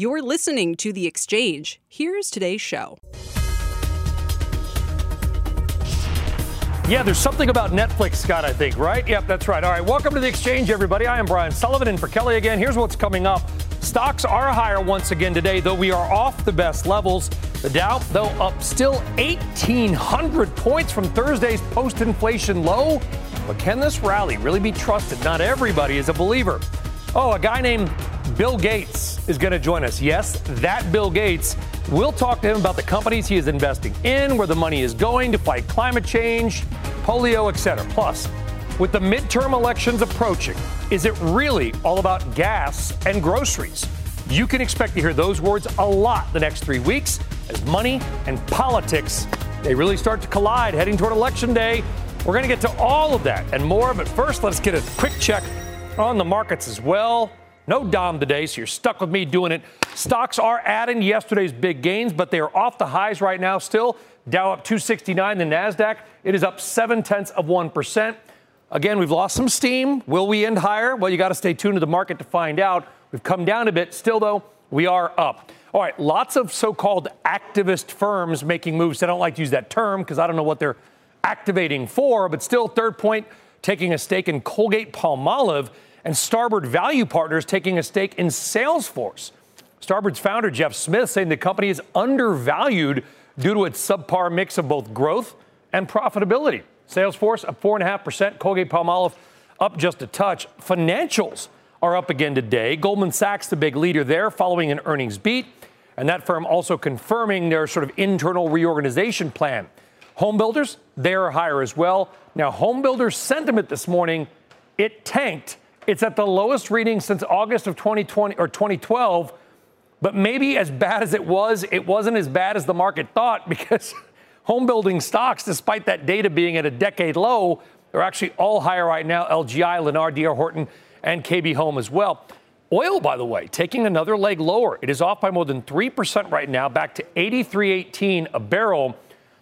You're listening to The Exchange. Here's today's show. Yeah, there's something about Netflix, Scott, I think, right? Yep, that's right. All right, welcome to the exchange, everybody. I am Brian Sullivan, and for Kelly again, here's what's coming up. Stocks are higher once again today, though we are off the best levels. The Dow, though, up still 1,800 points from Thursday's post inflation low. But can this rally really be trusted? Not everybody is a believer. Oh, a guy named Bill Gates is going to join us. Yes, that Bill Gates. We'll talk to him about the companies he is investing in, where the money is going to fight climate change, polio, etc. Plus, with the midterm elections approaching, is it really all about gas and groceries? You can expect to hear those words a lot the next three weeks as money and politics they really start to collide heading toward election day. We're going to get to all of that and more, but first let's get a quick check on the markets as well. No Dom today, so you're stuck with me doing it. Stocks are adding yesterday's big gains, but they are off the highs right now still. Dow up 269, the NASDAQ, it is up seven tenths of 1%. Again, we've lost some steam. Will we end higher? Well, you got to stay tuned to the market to find out. We've come down a bit. Still, though, we are up. All right, lots of so called activist firms making moves. I don't like to use that term because I don't know what they're activating for, but still, third point, taking a stake in Colgate Palmolive and Starboard Value Partners taking a stake in Salesforce. Starboard's founder, Jeff Smith, saying the company is undervalued due to its subpar mix of both growth and profitability. Salesforce up 4.5%, Colgate Palmolive up just a touch. Financials are up again today. Goldman Sachs, the big leader there, following an earnings beat. And that firm also confirming their sort of internal reorganization plan. Homebuilders, they are higher as well. Now, home builders' sentiment this morning, it tanked it's at the lowest reading since August of 2020 or 2012. But maybe as bad as it was, it wasn't as bad as the market thought because home building stocks, despite that data being at a decade low, they're actually all higher right now. LGI, Lennar, DR Horton, and KB Home as well. Oil, by the way, taking another leg lower. It is off by more than 3% right now, back to 83.18 a barrel.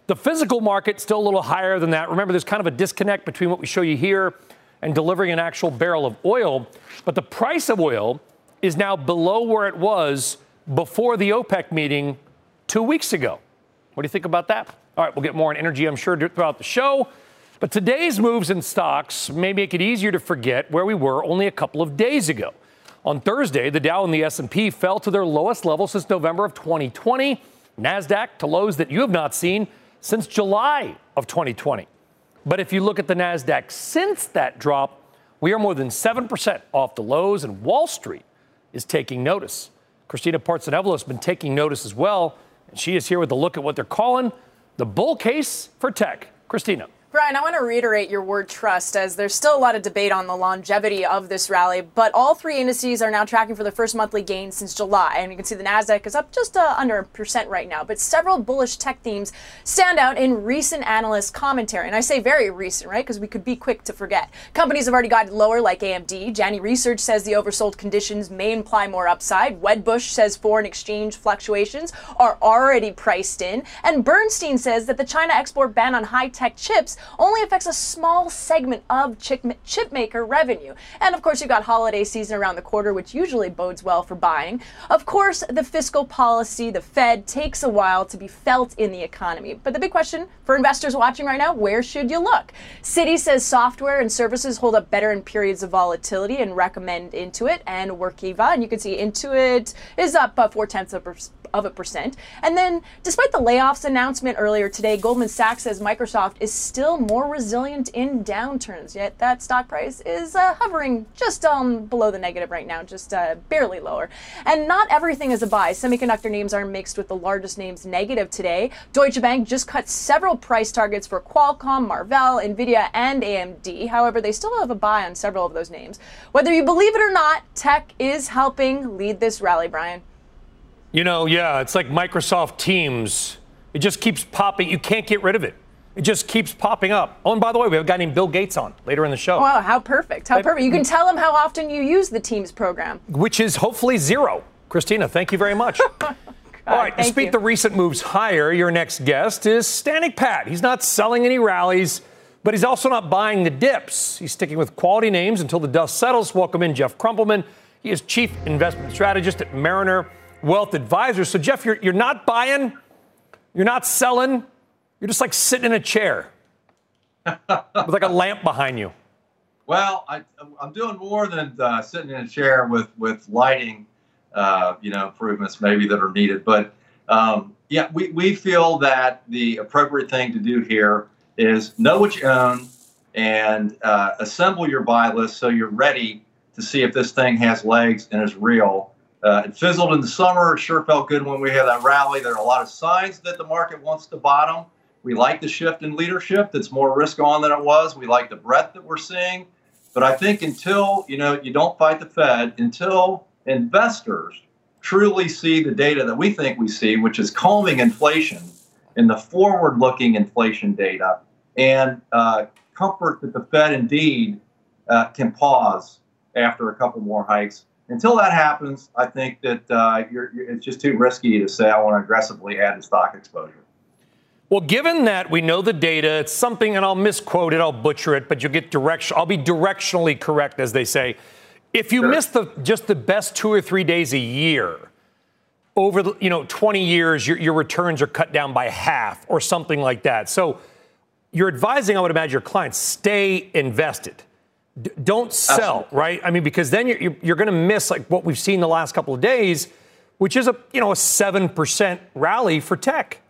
The physical market still a little higher than that. Remember, there's kind of a disconnect between what we show you here and delivering an actual barrel of oil. But the price of oil is now below where it was before the OPEC meeting two weeks ago. What do you think about that? All right, we'll get more on energy, I'm sure, throughout the show. But today's moves in stocks may make it easier to forget where we were only a couple of days ago. On Thursday, the Dow and the S&P fell to their lowest level since November of 2020. Nasdaq to lows that you have not seen since July of 2020. But if you look at the NASDAQ since that drop, we are more than 7% off the lows, and Wall Street is taking notice. Christina Partsinevelos has been taking notice as well, and she is here with a look at what they're calling the bull case for tech. Christina. Brian, I want to reiterate your word trust as there's still a lot of debate on the longevity of this rally, but all three indices are now tracking for the first monthly gain since July. And you can see the NASDAQ is up just uh, under a percent right now, but several bullish tech themes stand out in recent analyst commentary. And I say very recent, right? Because we could be quick to forget. Companies have already got lower, like AMD. Janney Research says the oversold conditions may imply more upside. Wedbush says foreign exchange fluctuations are already priced in. And Bernstein says that the China export ban on high tech chips only affects a small segment of chip, chip maker revenue. And of course, you've got holiday season around the quarter, which usually bodes well for buying. Of course, the fiscal policy, the Fed, takes a while to be felt in the economy. But the big question for investors watching right now where should you look? Citi says software and services hold up better in periods of volatility and recommend Intuit and Workiva. And you can see Intuit is up uh, four tenths of of a percent. And then, despite the layoffs announcement earlier today, Goldman Sachs says Microsoft is still more resilient in downturns. Yet that stock price is uh, hovering just um, below the negative right now, just uh, barely lower. And not everything is a buy. Semiconductor names are mixed with the largest names negative today. Deutsche Bank just cut several price targets for Qualcomm, Marvell, Nvidia, and AMD. However, they still have a buy on several of those names. Whether you believe it or not, tech is helping lead this rally, Brian. You know, yeah, it's like Microsoft Teams. It just keeps popping. You can't get rid of it. It just keeps popping up. Oh, and by the way, we have a guy named Bill Gates on later in the show. Wow, how perfect. How perfect. You can tell him how often you use the Teams program. Which is hopefully zero. Christina, thank you very much. All right, despite the recent moves higher, your next guest is standing pat. He's not selling any rallies, but he's also not buying the dips. He's sticking with quality names until the dust settles. Welcome in Jeff Krumpelman. He is Chief Investment Strategist at Mariner wealth advisors. So, Jeff, you're, you're not buying, you're not selling, you're just like sitting in a chair with like a lamp behind you. Well, I, am doing more than uh, sitting in a chair with with lighting, uh, you know, improvements maybe that are needed. But um, yeah, we, we feel that the appropriate thing to do here is know what you own and uh, assemble your buy list so you're ready to see if this thing has legs and is real. Uh, it fizzled in the summer. It sure felt good when we had that rally. There are a lot of signs that the market wants to bottom. We like the shift in leadership that's more risk on than it was. We like the breadth that we're seeing. But I think until you know you don't fight the Fed, until investors truly see the data that we think we see, which is calming inflation in the forward-looking inflation data, and uh, comfort that the Fed indeed uh, can pause after a couple more hikes. Until that happens, I think that uh, you're, you're, it's just too risky to say I want to aggressively add to stock exposure. Well, given that we know the data, it's something, and I'll misquote it, I'll butcher it, but you'll get direction. I'll be directionally correct, as they say. If you sure. miss the just the best two or three days a year, over the you know 20 years, your, your returns are cut down by half or something like that. So you're advising, I would imagine, your clients stay invested. D- don't sell, Absolutely. right? I mean, because then you're, you're going to miss like what we've seen the last couple of days, which is a you know a seven percent rally for tech.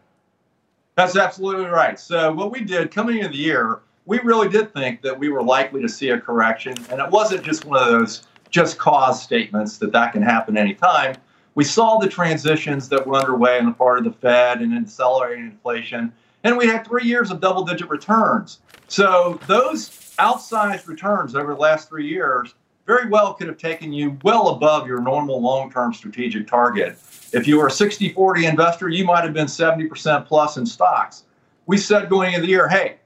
That's absolutely right. So what we did coming into the year, we really did think that we were likely to see a correction, and it wasn't just one of those just cause statements that that can happen anytime. We saw the transitions that were underway on the part of the Fed and accelerating inflation, and we had three years of double-digit returns. So those outsized returns over the last three years very well could have taken you well above your normal long-term strategic target. If you were a 60 40 investor, you might have been 70% plus in stocks. We said going into the year, hey,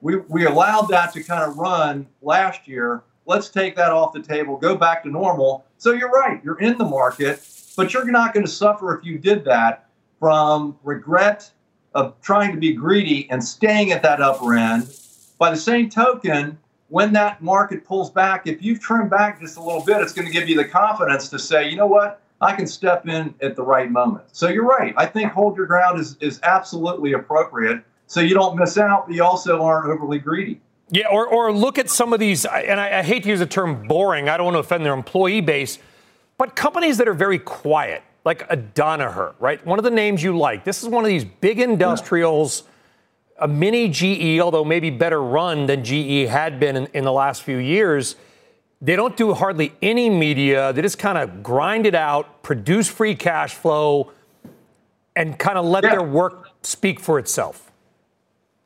we, we allowed that to kind of run last year. Let's take that off the table, go back to normal. So you're right, you're in the market, but you're not going to suffer if you did that from regret of trying to be greedy and staying at that upper end. By the same token, when that market pulls back, if you've trimmed back just a little bit, it's going to give you the confidence to say, you know what, I can step in at the right moment. So you're right. I think hold your ground is, is absolutely appropriate. So you don't miss out, but you also aren't overly greedy. Yeah, or, or look at some of these, and I, I hate to use the term boring, I don't want to offend their employee base, but companies that are very quiet, like a Danaher, right? One of the names you like. This is one of these big industrials, yeah. A mini GE, although maybe better run than GE had been in, in the last few years they don't do hardly any media. They just kind of grind it out, produce free cash flow, and kind of let yeah. their work speak for itself.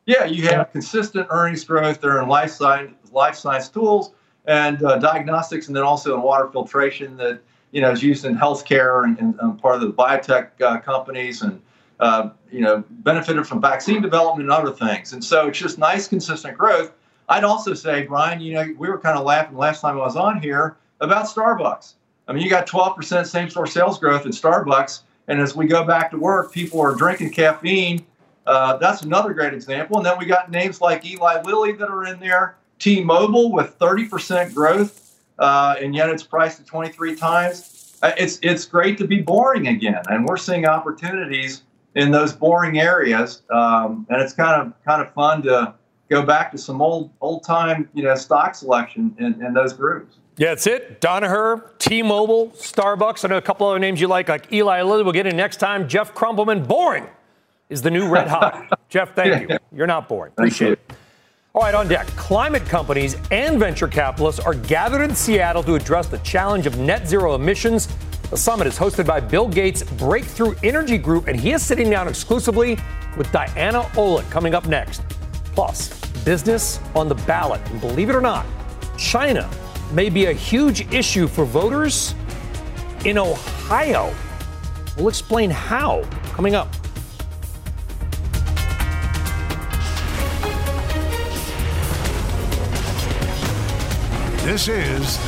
Yeah, you have consistent earnings growth. They're in life science, life science tools and uh, diagnostics, and then also in water filtration that you know is used in healthcare and, and um, part of the biotech uh, companies, and uh, you know benefited from vaccine development and other things. And so it's just nice, consistent growth. I'd also say, Brian, you know, we were kind of laughing last time I was on here about Starbucks. I mean, you got 12% same store sales growth in Starbucks. And as we go back to work, people are drinking caffeine. Uh, that's another great example. And then we got names like Eli Lilly that are in there, T Mobile with 30% growth, uh, and yet it's priced at 23 times. Uh, it's, it's great to be boring again. And we're seeing opportunities in those boring areas. Um, and it's kind of, kind of fun to, go back to some old old time you know stock selection in, in those groups. Yeah, that's it. Danaher, T-Mobile, Starbucks. I know a couple other names you like, like Eli Lilly. We'll get in next time. Jeff Krumpelman, boring is the new red hot. Jeff, thank you. You're not boring. Appreciate it. All right, on deck. Climate companies and venture capitalists are gathered in Seattle to address the challenge of net zero emissions. The summit is hosted by Bill Gates' Breakthrough Energy Group, and he is sitting down exclusively with Diana Olick coming up next. Plus, business on the ballot. And believe it or not, China may be a huge issue for voters in Ohio. We'll explain how coming up. This is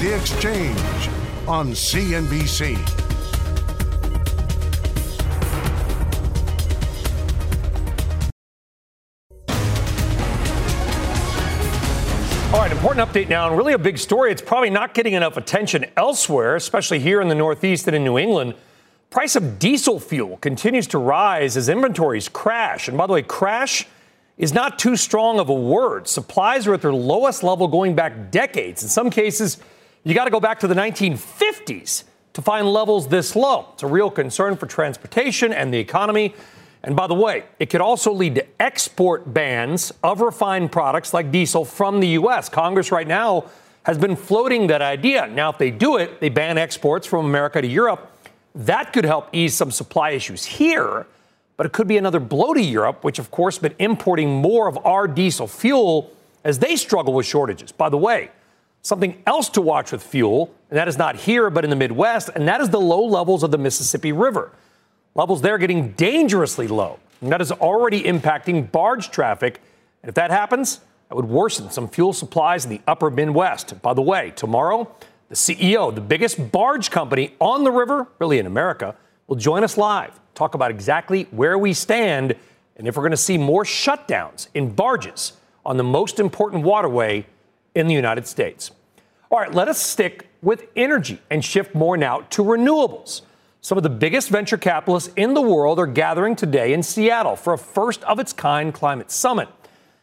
The Exchange on CNBC. All right, important update now, and really a big story. It's probably not getting enough attention elsewhere, especially here in the Northeast and in New England. Price of diesel fuel continues to rise as inventories crash. And by the way, crash is not too strong of a word. Supplies are at their lowest level going back decades. In some cases, you got to go back to the 1950s to find levels this low. It's a real concern for transportation and the economy. And by the way, it could also lead to export bans of refined products like diesel from the U.S. Congress right now has been floating that idea. Now, if they do it, they ban exports from America to Europe. That could help ease some supply issues here, but it could be another blow to Europe, which, of course, been importing more of our diesel fuel as they struggle with shortages. By the way, something else to watch with fuel, and that is not here, but in the Midwest, and that is the low levels of the Mississippi River. Levels there getting dangerously low, and that is already impacting barge traffic. And if that happens, that would worsen some fuel supplies in the upper Midwest. By the way, tomorrow, the CEO, the biggest barge company on the river, really in America, will join us live, talk about exactly where we stand and if we're going to see more shutdowns in barges on the most important waterway in the United States. All right, let us stick with energy and shift more now to renewables. Some of the biggest venture capitalists in the world are gathering today in Seattle for a first of its kind climate summit.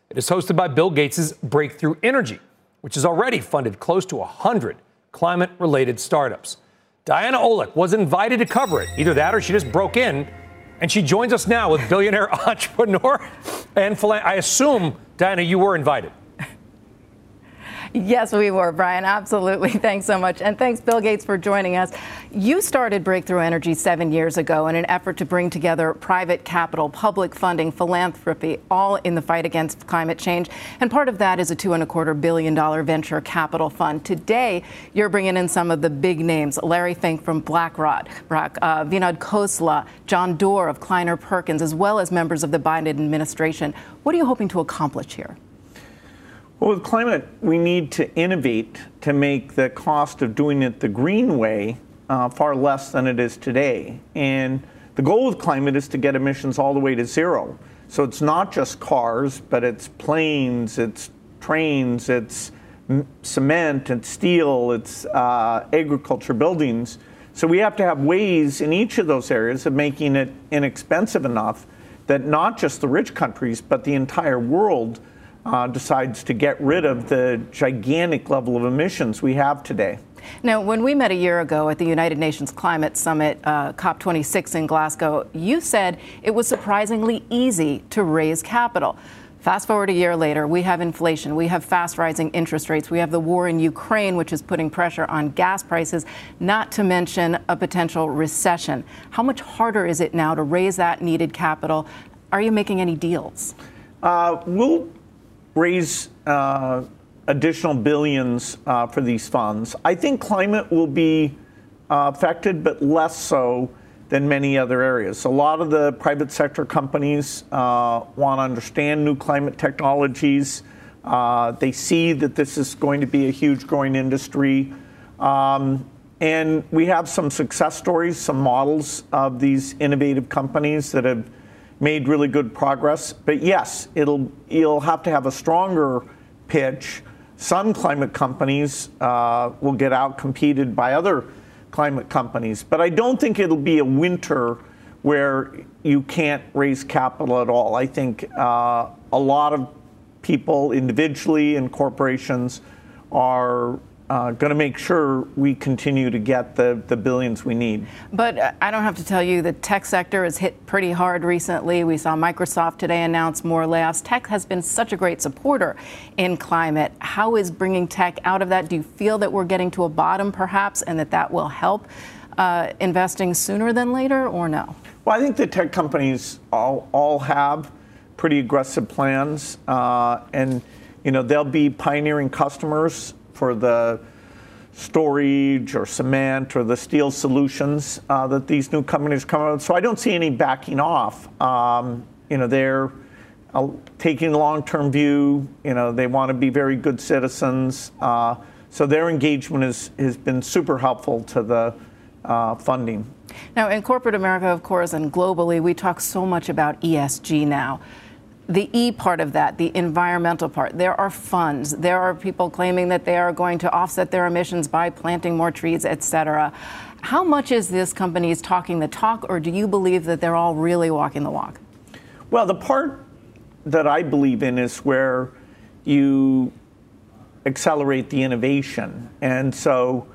It is hosted by Bill Gates' Breakthrough Energy, which has already funded close to 100 climate related startups. Diana Olick was invited to cover it. Either that or she just broke in. And she joins us now with billionaire entrepreneur and I assume, Diana, you were invited. Yes, we were, Brian. Absolutely. Thanks so much. And thanks, Bill Gates, for joining us. You started Breakthrough Energy seven years ago in an effort to bring together private capital, public funding, philanthropy, all in the fight against climate change. And part of that is a two and a quarter billion dollar venture capital fund. Today, you're bringing in some of the big names Larry Fink from BlackRock, uh, Vinod Khosla, John Doerr of Kleiner Perkins, as well as members of the Biden administration. What are you hoping to accomplish here? Well, with climate, we need to innovate to make the cost of doing it the green way uh, far less than it is today. And the goal with climate is to get emissions all the way to zero. So it's not just cars, but it's planes, it's trains, it's cement, it's steel, it's uh, agriculture buildings. So we have to have ways in each of those areas of making it inexpensive enough that not just the rich countries, but the entire world uh, decides to get rid of the gigantic level of emissions we have today. Now, when we met a year ago at the United Nations Climate Summit, uh, COP26 in Glasgow, you said it was surprisingly easy to raise capital. Fast forward a year later, we have inflation, we have fast rising interest rates, we have the war in Ukraine, which is putting pressure on gas prices, not to mention a potential recession. How much harder is it now to raise that needed capital? Are you making any deals? Uh, we'll raise uh, additional billions uh, for these funds. I think climate will be uh, affected, but less so than many other areas. A lot of the private sector companies uh, want to understand new climate technologies. Uh, they see that this is going to be a huge growing industry. Um, and we have some success stories, some models of these innovative companies that have made really good progress. But yes, it'll you'll have to have a stronger pitch. Some climate companies uh, will get out competed by other climate companies, but I don't think it'll be a winter where you can't raise capital at all. I think uh, a lot of people individually and corporations are uh, going to make sure we continue to get the, the billions we need. But uh, I don't have to tell you, the tech sector has hit pretty hard recently. We saw Microsoft today announce more layoffs. Tech has been such a great supporter in climate. How is bringing tech out of that? Do you feel that we're getting to a bottom, perhaps, and that that will help uh, investing sooner than later, or no? Well, I think the tech companies all, all have pretty aggressive plans, uh, and you know they'll be pioneering customers for the storage or cement or the steel solutions uh, that these new companies come out. So I don't see any backing off. Um, you know, they're uh, taking a long-term view. You know, they want to be very good citizens. Uh, so their engagement is, has been super helpful to the uh, funding. Now, in corporate America, of course, and globally, we talk so much about ESG now the E part of that, the environmental part, there are funds. There are people claiming that they are going to offset their emissions by planting more trees, et cetera. How much is this companies talking the talk, or do you believe that they're all really walking the walk? Well, the part that I believe in is where you accelerate the innovation. And so,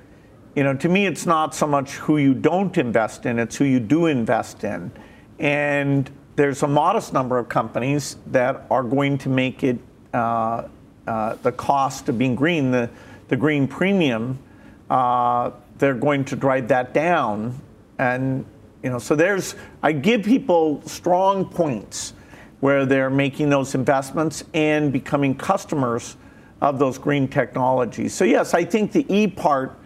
you know, to me, it's not so much who you don't invest in, it's who you do invest in. And there's a modest number of companies that are going to make it uh, uh, the cost of being green, the, the green premium, uh, they're going to drive that down. And, you know, so there's, I give people strong points where they're making those investments and becoming customers of those green technologies. So, yes, I think the E part,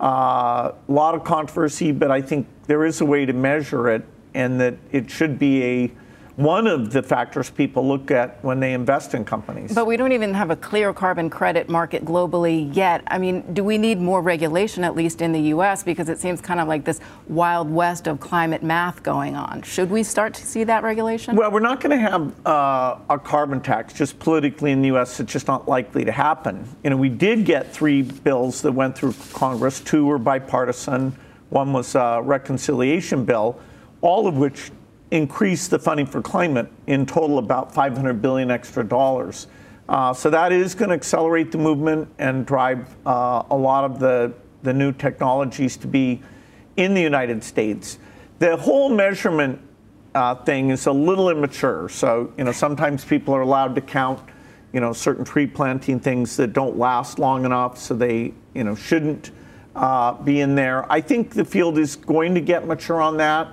a uh, lot of controversy, but I think there is a way to measure it and that it should be a one of the factors people look at when they invest in companies. But we don't even have a clear carbon credit market globally yet. I mean, do we need more regulation, at least in the U.S., because it seems kind of like this wild west of climate math going on? Should we start to see that regulation? Well, we're not going to have uh, a carbon tax just politically in the U.S. It's just not likely to happen. You know, we did get three bills that went through Congress. Two were bipartisan. One was a reconciliation bill, all of which increase the funding for climate in total about 500 billion extra dollars. Uh, so that is going to accelerate the movement and drive uh, a lot of the, the new technologies to be in the United States. The whole measurement uh, thing is a little immature. So, you know, sometimes people are allowed to count, you know, certain tree planting things that don't last long enough, so they, you know, shouldn't uh, be in there. I think the field is going to get mature on that.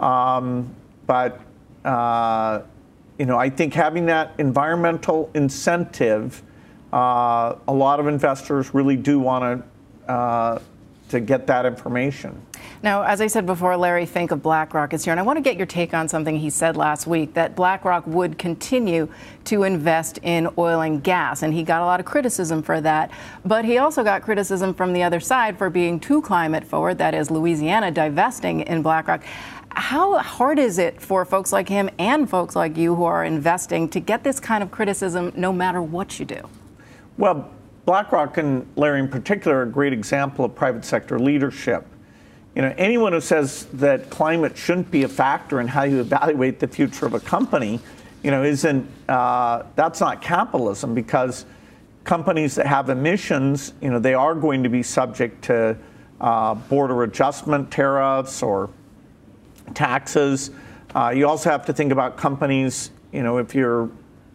Um, but uh, you know, I think having that environmental incentive, uh, a lot of investors really do want to uh, to get that information. Now, as I said before, Larry Fink of BlackRock is here, and I want to get your take on something he said last week that BlackRock would continue to invest in oil and gas, and he got a lot of criticism for that. But he also got criticism from the other side for being too climate forward, that is, Louisiana divesting in BlackRock. How hard is it for folks like him and folks like you who are investing to get this kind of criticism no matter what you do? Well, BlackRock and Larry in particular are a great example of private sector leadership. You know, anyone who says that climate shouldn't be a factor in how you evaluate the future of a company, you know, isn't uh, that's not capitalism because companies that have emissions, you know, they are going to be subject to uh, border adjustment tariffs or taxes. Uh, you also have to think about companies, you know, if you're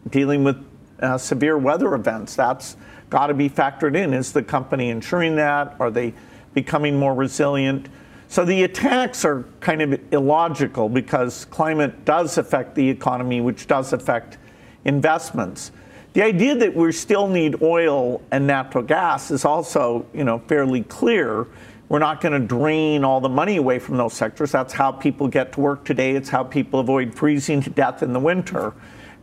dealing with uh, severe weather events, that's got to be factored in. Is the company insuring that? Are they becoming more resilient? So the attacks are kind of illogical because climate does affect the economy, which does affect investments. The idea that we still need oil and natural gas is also, you know, fairly clear. We're not going to drain all the money away from those sectors. That's how people get to work today. It's how people avoid freezing to death in the winter.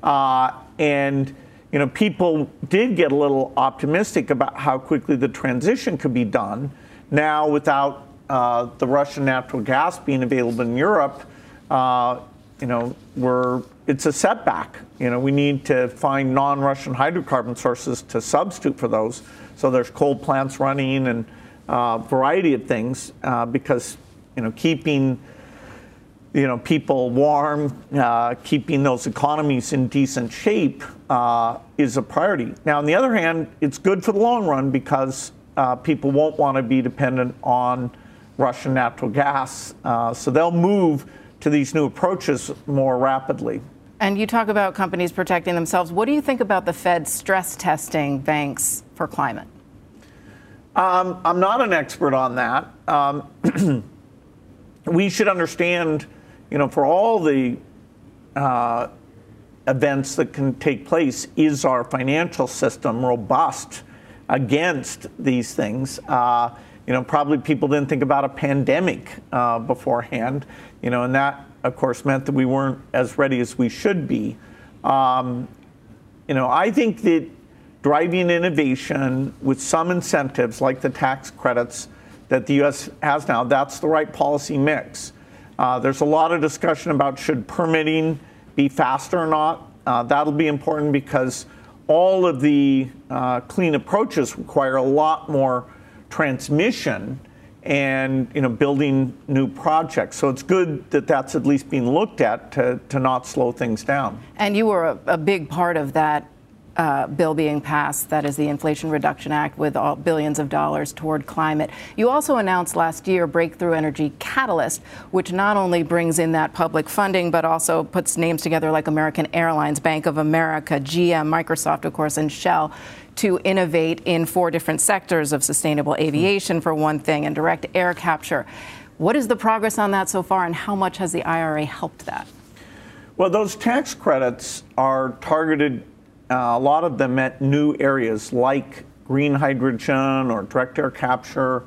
Uh, and you know, people did get a little optimistic about how quickly the transition could be done. Now, without uh, the Russian natural gas being available in Europe, uh, you know, we're it's a setback. You know, we need to find non-Russian hydrocarbon sources to substitute for those. So there's coal plants running and uh, variety of things uh, because you know keeping you know people warm, uh, keeping those economies in decent shape uh, is a priority. Now, on the other hand, it's good for the long run because uh, people won't want to be dependent on Russian natural gas, so they'll move to these new approaches more rapidly. And you talk about companies protecting themselves. What do you think about the Fed stress testing banks for climate? Um, I'm not an expert on that. Um, we should understand, you know, for all the uh, events that can take place, is our financial system robust against these things? Uh, you know, probably people didn't think about a pandemic uh, beforehand, you know, and that, of course, meant that we weren't as ready as we should be. Um, you know, I think that driving innovation with some incentives like the tax credits that the U.S. has now, that's the right policy mix. Uh, there's a lot of discussion about should permitting be faster or not. Uh, that'll be important because all of the uh, clean approaches require a lot more transmission and you know building new projects. So it's good that that's at least being looked at to, to not slow things down. And you were a, a big part of that uh, bill being passed, that is the Inflation Reduction Act, with all billions of dollars toward climate. You also announced last year Breakthrough Energy Catalyst, which not only brings in that public funding, but also puts names together like American Airlines, Bank of America, GM, Microsoft, of course, and Shell to innovate in four different sectors of sustainable aviation, for one thing, and direct air capture. What is the progress on that so far, and how much has the IRA helped that? Well, those tax credits are targeted uh, a lot of them at new areas like green hydrogen or direct air capture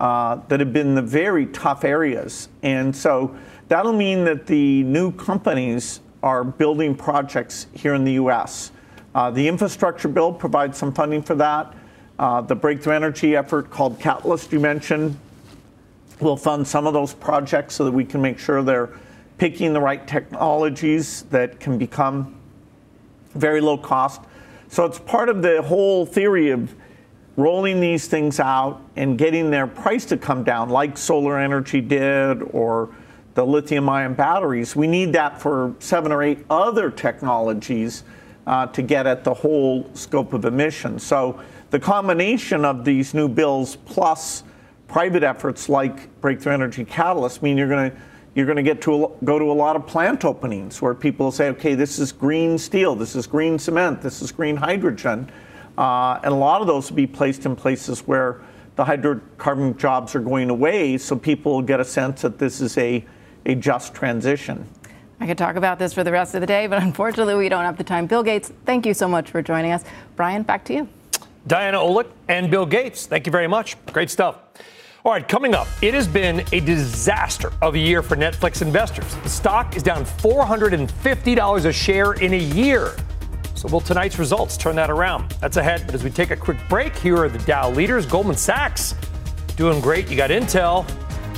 uh, that have been the very tough areas. And so that'll mean that the new companies are building projects here in the US. Uh, the infrastructure bill provides some funding for that. Uh, the breakthrough energy effort called Catalyst, you mentioned, will fund some of those projects so that we can make sure they're picking the right technologies that can become very low cost. So it's part of the whole theory of rolling these things out and getting their price to come down, like solar energy did or the lithium ion batteries. We need that for seven or eight other technologies uh, to get at the whole scope of emissions. So the combination of these new bills plus private efforts like Breakthrough Energy Catalyst mean you're going to you're going to get to a, go to a lot of plant openings where people say, okay, this is green steel, this is green cement, this is green hydrogen. Uh, and a lot of those will be placed in places where the hydrocarbon jobs are going away, so people get a sense that this is a, a just transition. I could talk about this for the rest of the day, but unfortunately, we don't have the time. Bill Gates, thank you so much for joining us. Brian, back to you. Diana Olick and Bill Gates, thank you very much. Great stuff. All right, coming up, it has been a disaster of a year for Netflix investors. The stock is down $450 a share in a year. So, will tonight's results turn that around? That's ahead. But as we take a quick break, here are the Dow leaders. Goldman Sachs doing great. You got Intel,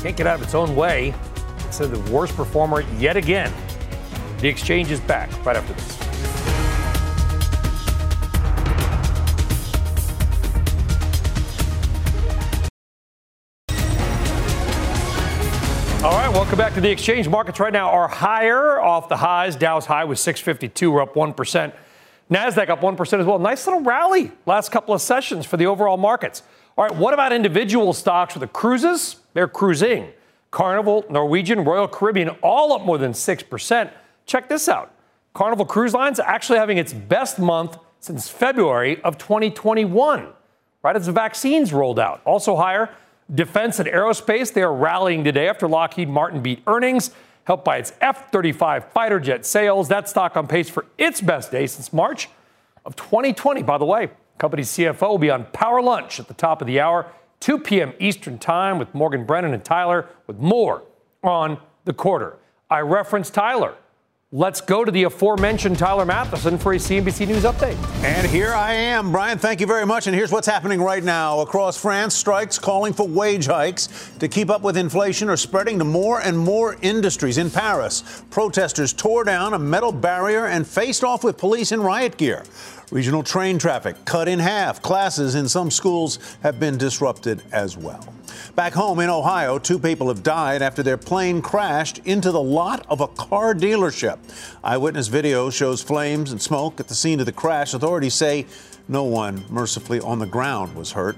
can't get out of its own way. It's the worst performer yet again. The exchange is back right after this. All right, welcome back to the exchange. Markets right now are higher off the highs. Dow's high was 652. We're up 1%. NASDAQ up 1% as well. Nice little rally last couple of sessions for the overall markets. All right, what about individual stocks for the cruises? They're cruising. Carnival, Norwegian, Royal Caribbean, all up more than 6%. Check this out. Carnival Cruise Lines actually having its best month since February of 2021, right as the vaccines rolled out. Also higher, Defense and aerospace, they are rallying today after Lockheed Martin beat earnings, helped by its F 35 fighter jet sales. That stock on pace for its best day since March of 2020. By the way, company's CFO will be on Power Lunch at the top of the hour, 2 p.m. Eastern Time, with Morgan Brennan and Tyler, with more on the quarter. I referenced Tyler. Let's go to the aforementioned Tyler Mathisen for a CNBC News update. And here I am, Brian. Thank you very much. And here's what's happening right now. Across France, strikes calling for wage hikes to keep up with inflation are spreading to more and more industries. In Paris, protesters tore down a metal barrier and faced off with police in riot gear. Regional train traffic cut in half. Classes in some schools have been disrupted as well. Back home in Ohio, two people have died after their plane crashed into the lot of a car dealership. Eyewitness video shows flames and smoke at the scene of the crash. Authorities say no one mercifully on the ground was hurt.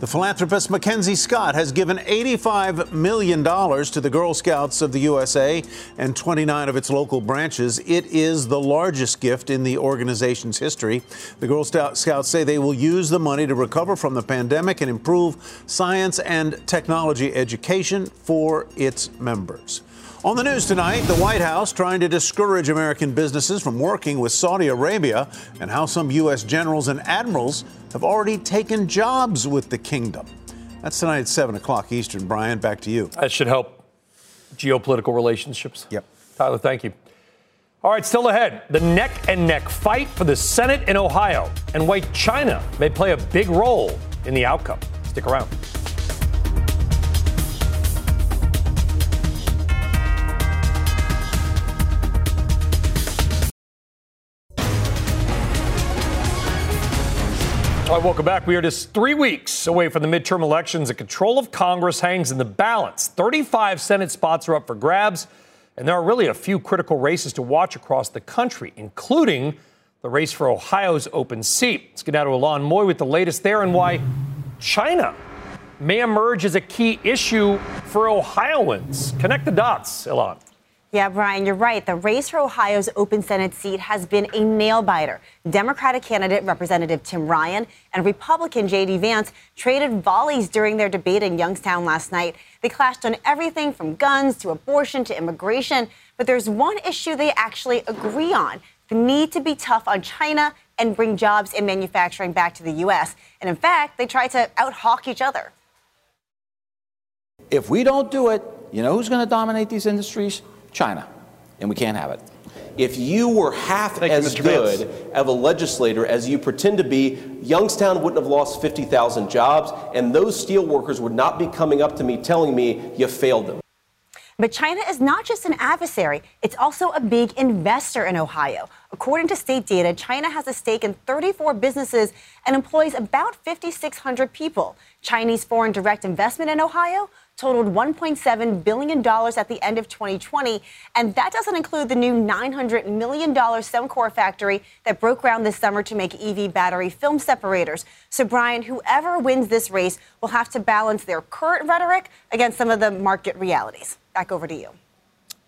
The philanthropist Mackenzie Scott has given $85 million to the Girl Scouts of the USA and 29 of its local branches. It is the largest gift in the organization's history. The Girl Scouts say they will use the money to recover from the pandemic and improve science and technology education for its members. On the news tonight, the White House trying to discourage American businesses from working with Saudi Arabia and how some U.S. generals and admirals have already taken jobs with the kingdom. That's tonight at 7 o'clock Eastern. Brian, back to you. That should help geopolitical relationships. Yep. Tyler, thank you. All right, still ahead. The neck and neck fight for the Senate in Ohio and why China may play a big role in the outcome. Stick around. All right, welcome back. We are just three weeks away from the midterm elections. The control of Congress hangs in the balance. 35 Senate spots are up for grabs, and there are really a few critical races to watch across the country, including the race for Ohio's open seat. Let's get now to Ylan Mui with the latest there and why China may emerge as a key issue for Ohioans. Connect the dots, Ylan. Yeah, Brian, you're right. The race for Ohio's open Senate seat has been a nail biter. Democratic candidate Representative Tim Ryan and Republican J.D. Vance traded volleys during their debate in Youngstown last night. They clashed on everything from guns to abortion to immigration. But there's one issue they actually agree on the need to be tough on China and bring jobs and manufacturing back to the U.S. And in fact, they try to outhawk each other. If we don't do it, you know who's going to dominate these industries? China. And we can't have it. If you were half Thank as you, good Vance. of a legislator as you pretend to be, Youngstown wouldn't have lost 50,000 jobs, and those steel workers would not be coming up to me telling me you failed them. But China is not just an adversary, it's also a big investor in Ohio. According to state data, China has a stake in 34 businesses and employs about 5,600 people. Chinese foreign direct investment in Ohio totaled $1.7 billion at the end of 2020, and that doesn't include the new $900 million SEMCORP factory that broke ground this summer to make EV battery film separators. So, Brian, whoever wins this race will have to balance their current rhetoric against some of the market realities. Back over to you.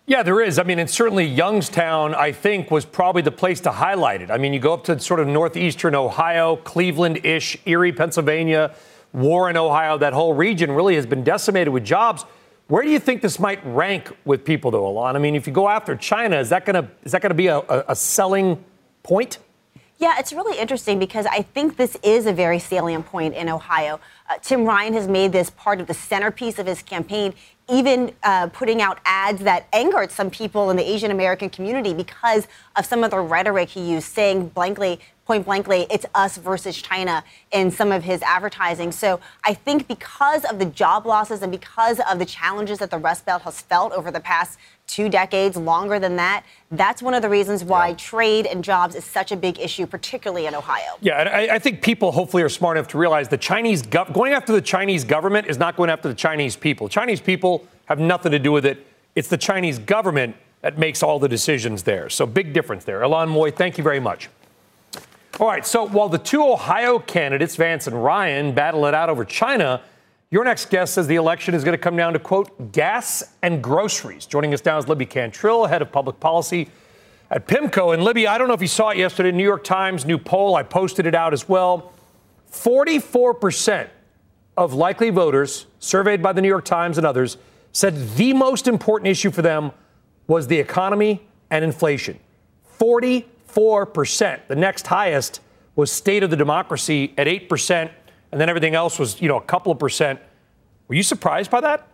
Yeah, there is. I mean, and certainly Youngstown, I think, was probably the place to highlight it. I mean, you go up to sort of northeastern Ohio, Cleveland ish, Erie, Pennsylvania, Warren, Ohio, that whole region really has been decimated with jobs. Where do you think this might rank with people, though, Ylan? I mean, if you go after China, is that going to is that going to be a, a, a selling point? Yeah, it's really interesting because I think this is a very salient point in Ohio. Uh, Tim Ryan has made this part of the centerpiece of his campaign, even uh, putting out ads that angered some people in the Asian American community because of some of the rhetoric he used, saying blankly, point blankly, it's us versus China in some of his advertising. So I think because of the job losses and because of the challenges that the Rust Belt has felt over the past two decades, longer than that, that's one of the reasons why Yeah. trade and jobs is such a big issue, particularly in Ohio. Yeah, and I, I think people hopefully are smart enough to realize the Chinese gov- going after the Chinese government is not going after the Chinese people. Chinese people have nothing to do with it. It's the Chinese government that makes all the decisions there. So big difference there. Ylan Mui, thank you very much. All right, so while the two Ohio candidates, Vance and Ryan, battle it out over China, your next guest says the election is going to come down to, quote, gas and groceries. Joining us now is Libby Cantrill, head of public policy at PIMCO. And Libby, I don't know if you saw it yesterday, New York Times new poll. I posted it out as well. 44% of likely voters surveyed by the New York Times and others said the most important issue for them was the economy and inflation. 44%. The next highest was state of the democracy at 8%, and then everything else was, you know, a couple of percent. Were you surprised by that?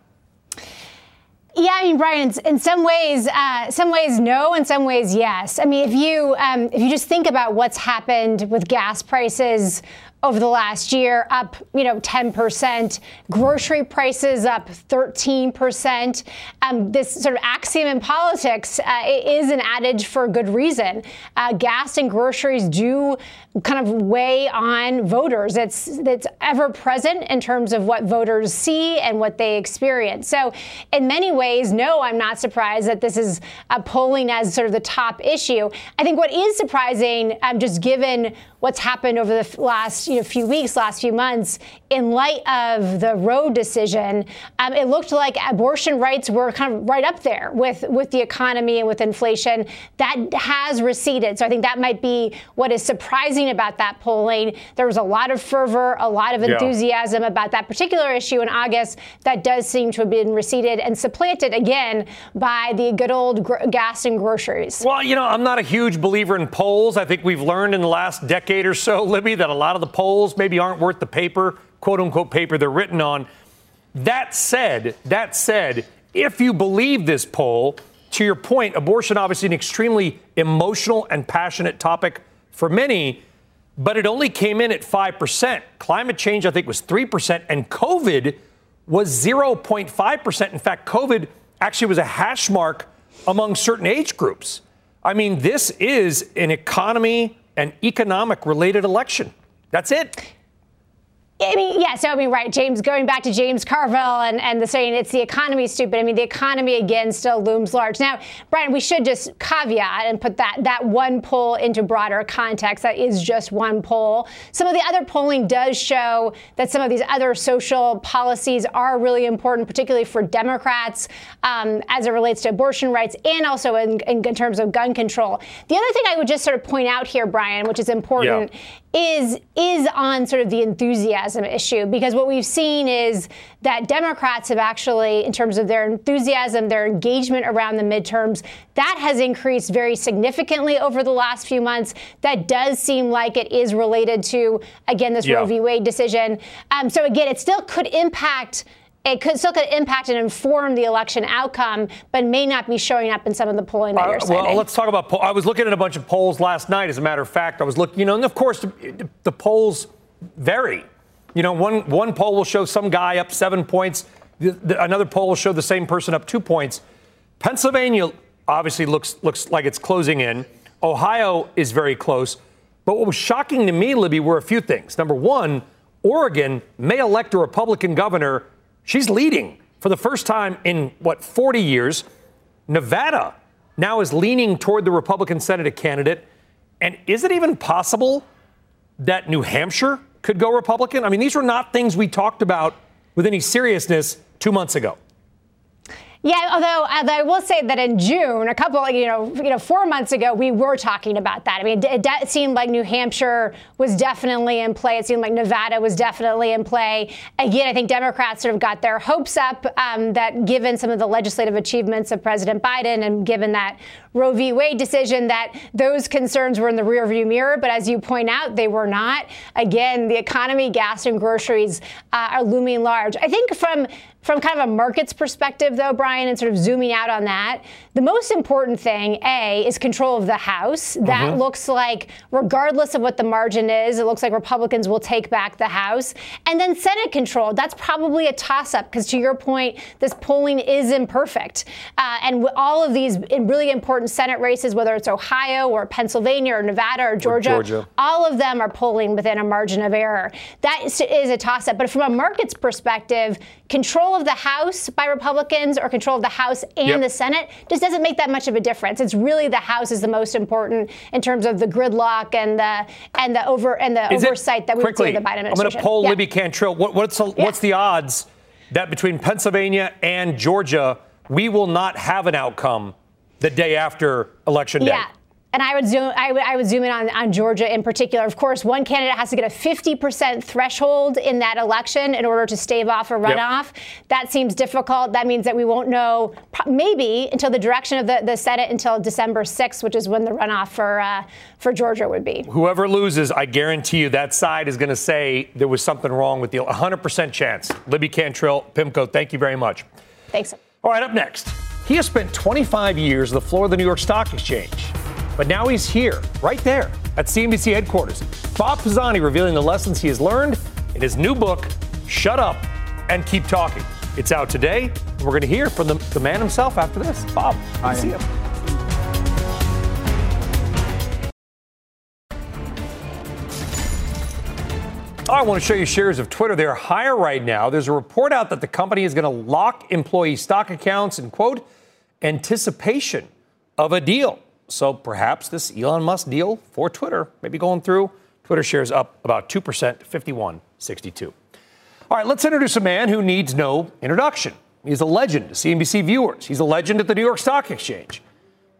Yeah, I mean, Brian, in- in some ways, uh, some ways no, in some ways yes. I mean, if you um, if you just think about what's happened with gas prices over the last year, up you know 10 percent, grocery prices up 13 percent. Um, this sort of axiom in politics uh, is an adage for good reason. Uh, gas and groceries do kind of weigh on voters. It's it's ever present in terms of what voters see and what they experience. So, in many ways, no, I'm not surprised that this is uh, polling as sort of the top issue. I think what is surprising, um, just given what's happened over the last you know, few weeks, last few months, in light of the Roe decision, um, it looked like abortion rights were kind of right up there with with the economy and with inflation. That has receded. So I think that might be what is surprising about that polling. There was a lot of fervor, a lot of Yeah. enthusiasm about that particular issue in August. That does seem to have been receded and supplanted again by the good old gr- gas and groceries. Well, you know, I'm not a huge believer in polls. I think we've learned in the last decade or so, Libby, that a lot of the polls maybe aren't worth the paper, quote unquote, paper they're written on. That said, that said, if you believe this poll, to your point, abortion obviously an extremely emotional and passionate topic for many, but it only came in at 5%. Climate change, I think, was 3%, and COVID was 0.5%. In fact, COVID actually was a hash mark among certain age groups. I mean, this is an economy and economic related election. That's it. I mean, yeah, so I mean, right, James, going back to James Carville and, and the saying it's the economy stupid. I mean, the economy again still looms large. Now, Brian, we should just caveat and put that, that one poll into broader context. That is just one poll. Some of the other polling does show that some of these other social policies are really important, particularly for Democrats um, as it relates to abortion rights and also in, in, in, terms of gun control. The other thing I would just sort of point out here, Brian, which is important, yeah is is on sort of the enthusiasm issue because what we've seen is that Democrats have actually in terms of their enthusiasm their engagement around the midterms that has increased very significantly over the last few months. That does seem like it is related to again this yeah. Roe v. Wade decision. Um, so again it still could impact it could still could impact and inform the election outcome, but may not be showing up in some of the polling that uh, you're citing. Well, let's talk about. I was looking at a bunch of polls last night. As a matter of fact, I was looking. You know, and of course, the, the polls vary. You know, one one poll will show some guy up seven points. The, the, another poll will show the same person up two points. Pennsylvania obviously looks looks like it's closing in. Ohio is very close. But what was shocking to me, Libby, were a few things. Number one, Oregon may elect a Republican governor She's leading for the first time in, what, 40 years. Nevada now is leaning toward the Republican Senate candidate. And is it even possible that New Hampshire could go Republican? I mean, these were not things we talked about with any seriousness two months ago. Yeah, although, although I will say that in June, a couple, you know, you know, four months ago, we were talking about that. I mean, it, it, seemed like New Hampshire was definitely in play. It seemed like Nevada was definitely in play. Again, I think Democrats sort of got their hopes up um, that given some of the legislative achievements of President Biden and given that Roe v. Wade decision, that those concerns were in the rearview mirror. But as you point out, they were not. Again, the economy, gas, and groceries uh, are looming large. I think from from kind of a markets perspective, though, Brian, and sort of zooming out on that, the most important thing, A, is control of the House. That mm-hmm. looks like, regardless of what the margin is, it looks like Republicans will take back the House. And then Senate control. That's probably a toss up because, to your point, this polling is imperfect. Uh, and all of these really important Senate races, whether it's Ohio or Pennsylvania or Nevada or Georgia, or Georgia. all of them are polling within a margin of error. That is a toss up. But from a markets perspective, control of the House by Republicans or control of the House and yep. the Senate just doesn't make that much of a difference. It's really the House is the most important in terms of the gridlock and the and the over and the is oversight that we quickly, see in the Biden administration. I'm going to poll yeah. Libby Cantrell. What, what's the, yeah. what's the odds that between Pennsylvania and Georgia we will not have an outcome the day after election day? Yeah and I would zoom, I would, I would zoom in on, on Georgia in particular. Of course, one candidate has to get a 50% threshold in that election in order to stave off a runoff. Yep. That seems difficult. That means that we won't know maybe until the direction of the, the Senate until December 6th, which is when the runoff for uh, for Georgia would be. Whoever loses, I guarantee you that side is going to say there was something wrong with the 100% chance. Libby Cantrell, PIMCO, thank you very much. Thanks. All right, up next. He has spent 25 years on the floor of the New York Stock Exchange. But now he's here, right there at CNBC headquarters. Bob Pisani revealing the lessons he has learned in his new book, Shut Up and Keep Talking. It's out today. And we're going to hear from the, the man himself after this. Bob, I see him. Oh, I want to show you shares of Twitter. They're higher right now. There's a report out that the company is going to lock employee stock accounts in, quote, anticipation of a deal. So perhaps this Elon Musk deal for Twitter may be going through. Twitter shares up about 2% to 51.62. All right, let's introduce a man who needs no introduction. He's a legend to CNBC viewers. He's a legend at the New York Stock Exchange.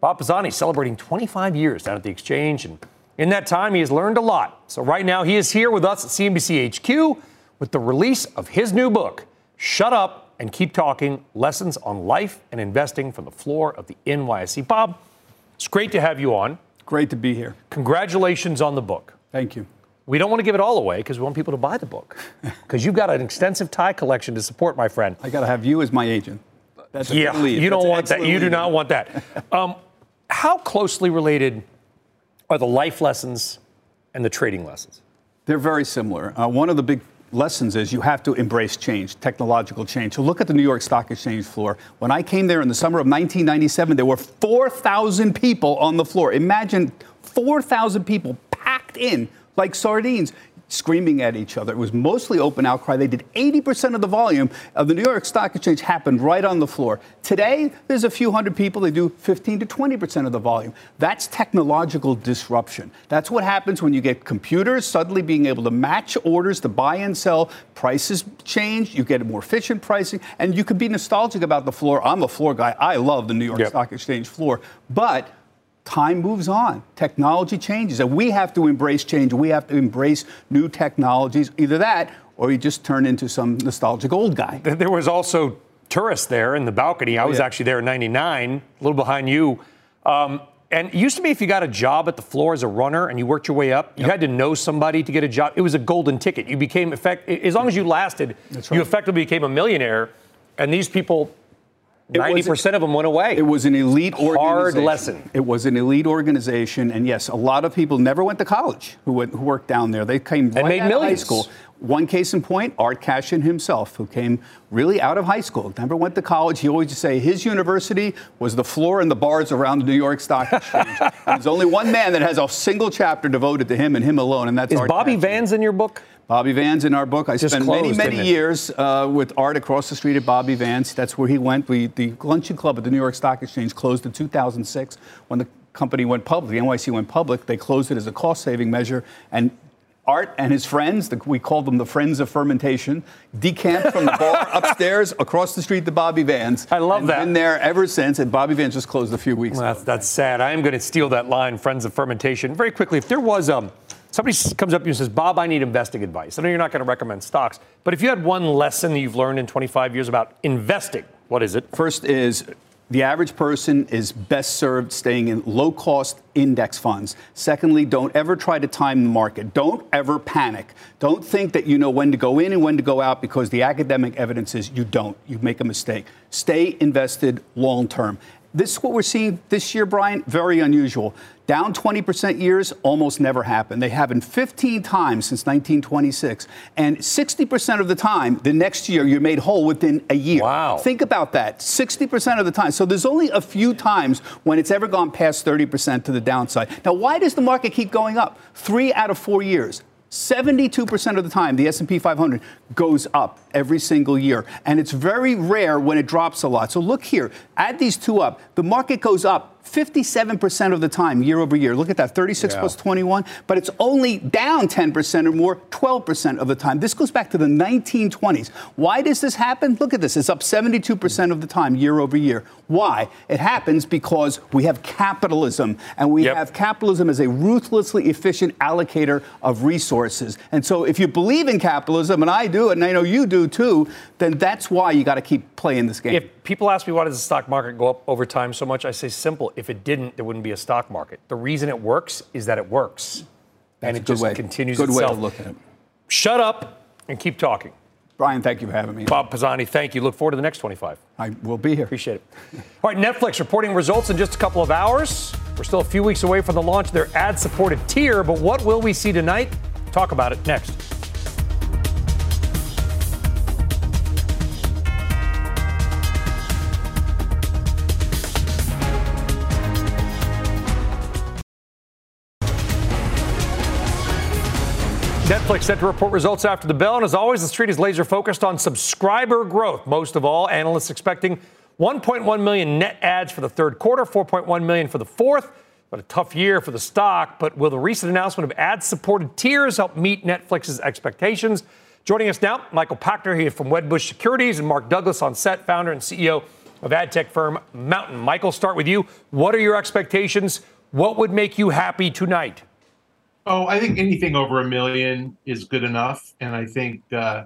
Bob Pisani celebrating 25 years down at the exchange, and in that time, he has learned a lot. So right now, he is here with us at CNBC HQ with the release of his new book, Shut Up and Keep Talking Lessons on Life and Investing from the Floor of the NYSE. Bob, it's great to have you on. Great to be here. Congratulations on the book. Thank you. We don't want to give it all away because we want people to buy the book. Because you've got an extensive tie collection to support, my friend. I got to have you as my agent. That's yeah, you don't want that. You do not want that. Um, how closely related are the life lessons and the trading lessons? They're very similar. Uh, one of the big lessons is you have to embrace change, technological change. So look at the New York Stock Exchange floor. When I came there in the summer of 1997, there were 4,000 people on the floor. Imagine 4,000 people packed in like sardines. Screaming at each other. It was mostly open outcry. They did 80% of the volume of the New York Stock Exchange happened right on the floor. Today, there's a few hundred people. They do 15 to 20% of the volume. That's technological disruption. That's what happens when you get computers suddenly being able to match orders to buy and sell. Prices change. You get more efficient pricing, and you can be nostalgic about the floor. I'm a floor guy. I love the New York yep. Stock Exchange floor, but time moves on. Technology changes, and we have to embrace change. We have to embrace new technologies. Either that, or you just turn into some nostalgic old guy. There was also tourists there in the balcony. I was yeah. actually there in '99, a little behind you. Um, and it used to be if you got a job at the floor as a runner and you worked your way up, you yep. had to know somebody to get a job. It was a golden ticket. You became effect as long as you lasted, right. you effectively became a millionaire. And these people Ninety percent of them went away. It was an elite Hard organization. lesson. It was an elite organization, and yes, a lot of people never went to college who, went, who worked down there. They came and right made out millions. of high school. One case in point, Art Cashin himself, who came really out of high school, never went to college. He always used to say his university was the floor and the bars around the New York Stock Exchange. there's only one man that has a single chapter devoted to him and him alone, and that's Is Art Bobby Cashin. Vans in your book? Bobby Vans in our book. I Just spent closed, many, many years uh, with Art across the street at Bobby Vans. That's where he went. We, the luncheon club at the New York Stock Exchange closed in 2006 when the company went public. The NYC went public. They closed it as a cost-saving measure, and Art and his friends, the, we called them the Friends of Fermentation, decamped from the bar upstairs across the street to Bobby Vans. I love and that. Been there ever since, and Bobby Vans just closed a few weeks well, ago. That's, that's sad. I am going to steal that line, Friends of Fermentation. Very quickly, if there was um, somebody comes up to you and says, Bob, I need investing advice. I know you're not going to recommend stocks, but if you had one lesson that you've learned in 25 years about investing, what is it? First is the average person is best served staying in low cost index funds. Secondly, don't ever try to time the market. Don't ever panic. Don't think that you know when to go in and when to go out because the academic evidence is you don't. You make a mistake. Stay invested long term. This is what we're seeing this year, Brian. Very unusual. Down 20% years almost never happened. They happen 15 times since 1926. And 60% of the time, the next year, you're made whole within a year. Wow. Think about that. 60% of the time. So there's only a few times when it's ever gone past 30% to the downside. Now, why does the market keep going up? Three out of four years. 72% of the time the S&P 500 goes up every single year and it's very rare when it drops a lot. So look here, add these two up. The market goes up 57% of the time year over year. Look at that, 36 yeah. plus 21, but it's only down 10% or more 12% of the time. This goes back to the 1920s. Why does this happen? Look at this. It's up 72% of the time year over year. Why? It happens because we have capitalism and we yep. have capitalism as a ruthlessly efficient allocator of resources. And so if you believe in capitalism, and I do, and I know you do too, then that's why you got to keep playing this game. If people ask me why does the stock market go up over time so much, I say simple. If it didn't, there wouldn't be a stock market. The reason it works is that it works. That's and it just way. continues good itself. way to look at it. Shut up and keep talking. Brian, thank you for having me. Bob Pisani, thank you. Look forward to the next 25. I will be here. Appreciate it. All right, Netflix reporting results in just a couple of hours. We're still a few weeks away from the launch of their ad supported tier, but what will we see tonight? Talk about it next. Netflix set to report results after the bell, and as always, the street is laser focused on subscriber growth. Most of all, analysts expecting 1.1 million net adds for the third quarter, 4.1 million for the fourth. But a tough year for the stock. But will the recent announcement of ad supported tiers help meet Netflix's expectations? Joining us now, Michael Pachter, he is from Wedbush Securities, and Mark Douglas on set, founder and CEO of ad tech firm MNTN. Michael, start with you. What are your expectations? What would make you happy tonight? Oh, I think anything over a million is good enough, and I think uh,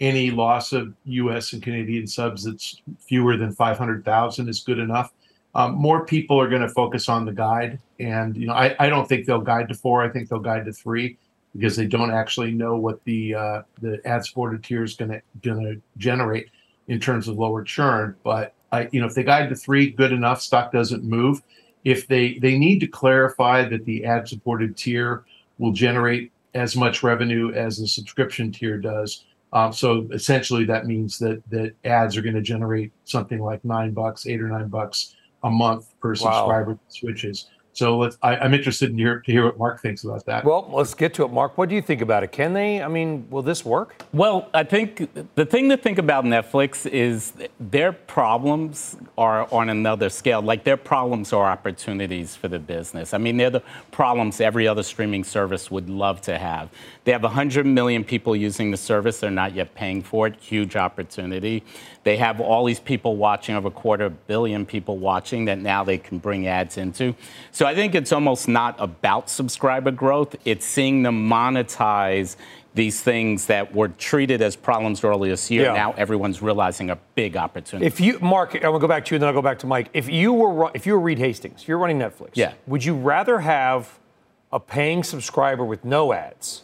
any loss of U.S. and Canadian subs that's fewer than five hundred thousand is good enough. Um, more people are going to focus on the guide, and you know, I, I don't think they'll guide to four. I think they'll guide to three because they don't actually know what the uh, the ad supported tier is going to going to generate in terms of lower churn. But I, you know, if they guide to three, good enough. Stock doesn't move. If they they need to clarify that the ad supported tier will generate as much revenue as the subscription tier does. Um, so essentially, that means that that ads are going to generate something like nine bucks, eight or nine bucks a month per subscriber wow. switches. So let's, I, am interested in hear, to hear what Mark thinks about that. Well, let's get to it. Mark, what do you think about it? Can they? I mean, will this work? Well, I think the thing to think about Netflix is their problems are on another scale. Like their problems are opportunities for the business. I mean, they're the problems every other streaming service would love to have. They have 100 million people using the service. They're not yet paying for it. Huge opportunity. They have all these people watching, over a quarter billion people watching that now they can bring ads into. So I think it's almost not about subscriber growth. It's seeing them monetize these things that were treated as problems earlier this year. Yeah. Now everyone's realizing a big opportunity. If you, Mark, I will go back to you, and then I'll go back to Mike. If you were, if you were Reed Hastings, if you're running Netflix, yeah. would you rather have a paying subscriber with no ads,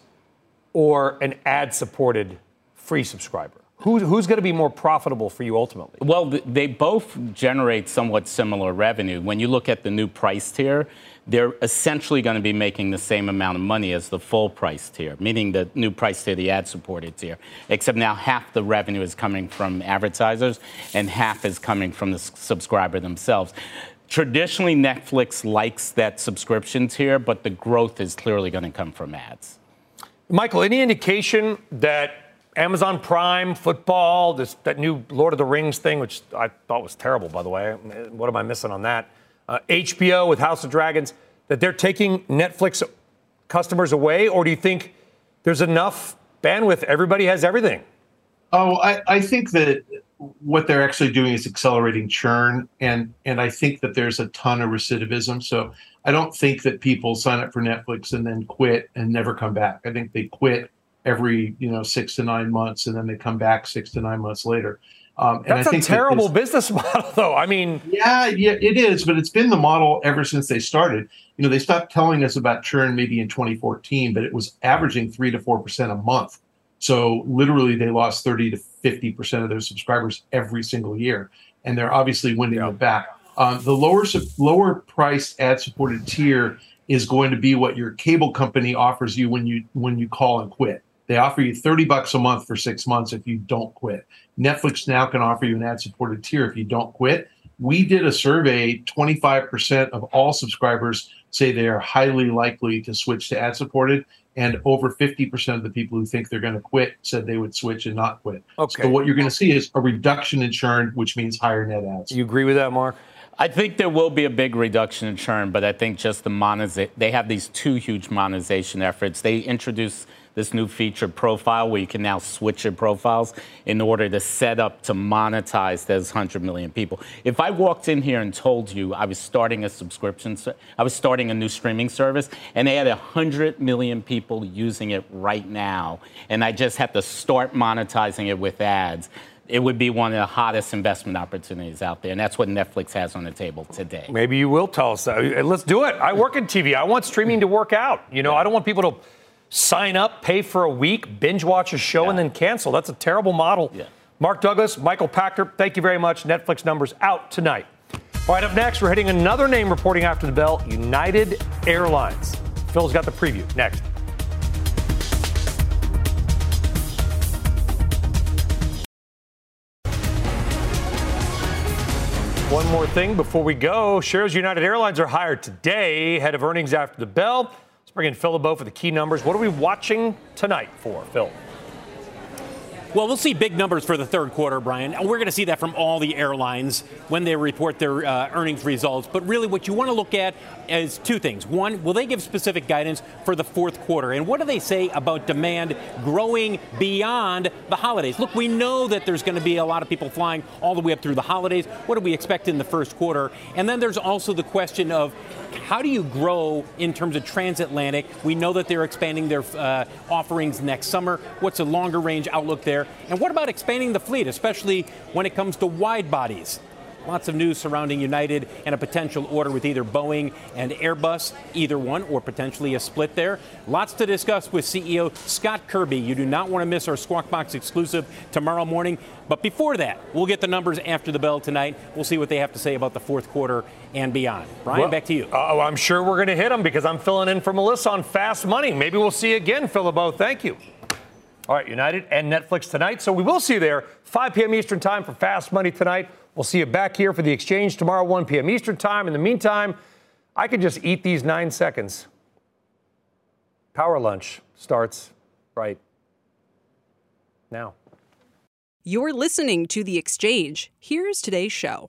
or an ad-supported free subscriber? Who, who's going to be more profitable for you ultimately? Well, they both generate somewhat similar revenue. When you look at the new price tier, they're essentially going to be making the same amount of money as the full price tier, meaning the new price tier, the ad supported tier, except now half the revenue is coming from advertisers and half is coming from the subscriber themselves. Traditionally, Netflix likes that subscription tier, but the growth is clearly going to come from ads. Michael, any indication that Amazon Prime, football, this that new Lord of the Rings thing, which I thought was terrible, by the way. What am I missing on that? Uh, HBO with House of Dragons, that they're taking Netflix customers away, or do you think there's enough bandwidth? Everybody has everything. Oh, I, I think that what they're actually doing is accelerating churn, and and I think that there's a ton of recidivism. So I don't think that people sign up for Netflix and then quit and never come back. I think they quit every you know six to nine months, and then they come back six to nine months later. Um, That's a terrible that business model, though. I mean, yeah, yeah, it is, but it's been the model ever since they started. You know, they stopped telling us about churn maybe in 2014, but it was averaging three to four percent a month. So literally, they lost 30 to 50 percent of their subscribers every single year, and they're obviously winning yeah. them back. Um, the lower lower price ad supported tier is going to be what your cable company offers you when you when you call and quit. They offer you 30 bucks a month for six months if you don't quit. Netflix now can offer you an ad supported tier if you don't quit. We did a survey 25% of all subscribers say they are highly likely to switch to ad supported. And over 50% of the people who think they're going to quit said they would switch and not quit. Okay. So what you're going to see is a reduction in churn, which means higher net adds. You agree with that, Mark? I think there will be a big reduction in churn, but I think just the monetization, they have these two huge monetization efforts. They introduce this new feature profile where you can now switch your profiles in order to set up to monetize those 100 million people. If I walked in here and told you I was starting a subscription, I was starting a new streaming service, and they had 100 million people using it right now, and I just had to start monetizing it with ads, it would be one of the hottest investment opportunities out there. And that's what Netflix has on the table today. Maybe you will tell us that. Let's do it. I work in TV. I want streaming to work out. You know, I don't want people to sign up, pay for a week, binge watch a show, yeah. and then cancel. That's a terrible model. Yeah. Mark Douglas, Michael Pachter, thank you very much. Netflix numbers out tonight. All right, up next, we're hitting another name reporting after the bell United Airlines. Phil's got the preview next. One more thing before we go. Shares United Airlines are higher today, head of earnings after the bell. Let's bring in Phil LeBeau for the key numbers. What are we watching tonight for, Phil? Well, we'll see big numbers for the third quarter, Brian. We're going to see that from all the airlines when they report their uh, earnings results. But really, what you want to look at is two things. One, will they give specific guidance for the fourth quarter? And what do they say about demand growing beyond the holidays? Look, we know that there's going to be a lot of people flying all the way up through the holidays. What do we expect in the first quarter? And then there's also the question of how do you grow in terms of transatlantic? We know that they're expanding their uh, offerings next summer. What's a longer range outlook there? And what about expanding the fleet, especially when it comes to wide bodies? Lots of news surrounding United and a potential order with either Boeing and Airbus, either one, or potentially a split there. Lots to discuss with CEO Scott Kirby. You do not want to miss our Squawk Box exclusive tomorrow morning. But before that, we'll get the numbers after the bell tonight. We'll see what they have to say about the fourth quarter and beyond. Brian, well, back to you. Uh, oh, I'm sure we're going to hit them because I'm filling in for Melissa on Fast Money. Maybe we'll see you again, Phil LeBeau. Thank you. All right, United and Netflix tonight. So we will see you there, 5 p.m. Eastern Time for Fast Money tonight. We'll see you back here for the exchange tomorrow, 1 p.m. Eastern Time. In the meantime, I could just eat these nine seconds. Power lunch starts right now. You're listening to The Exchange. Here's today's show.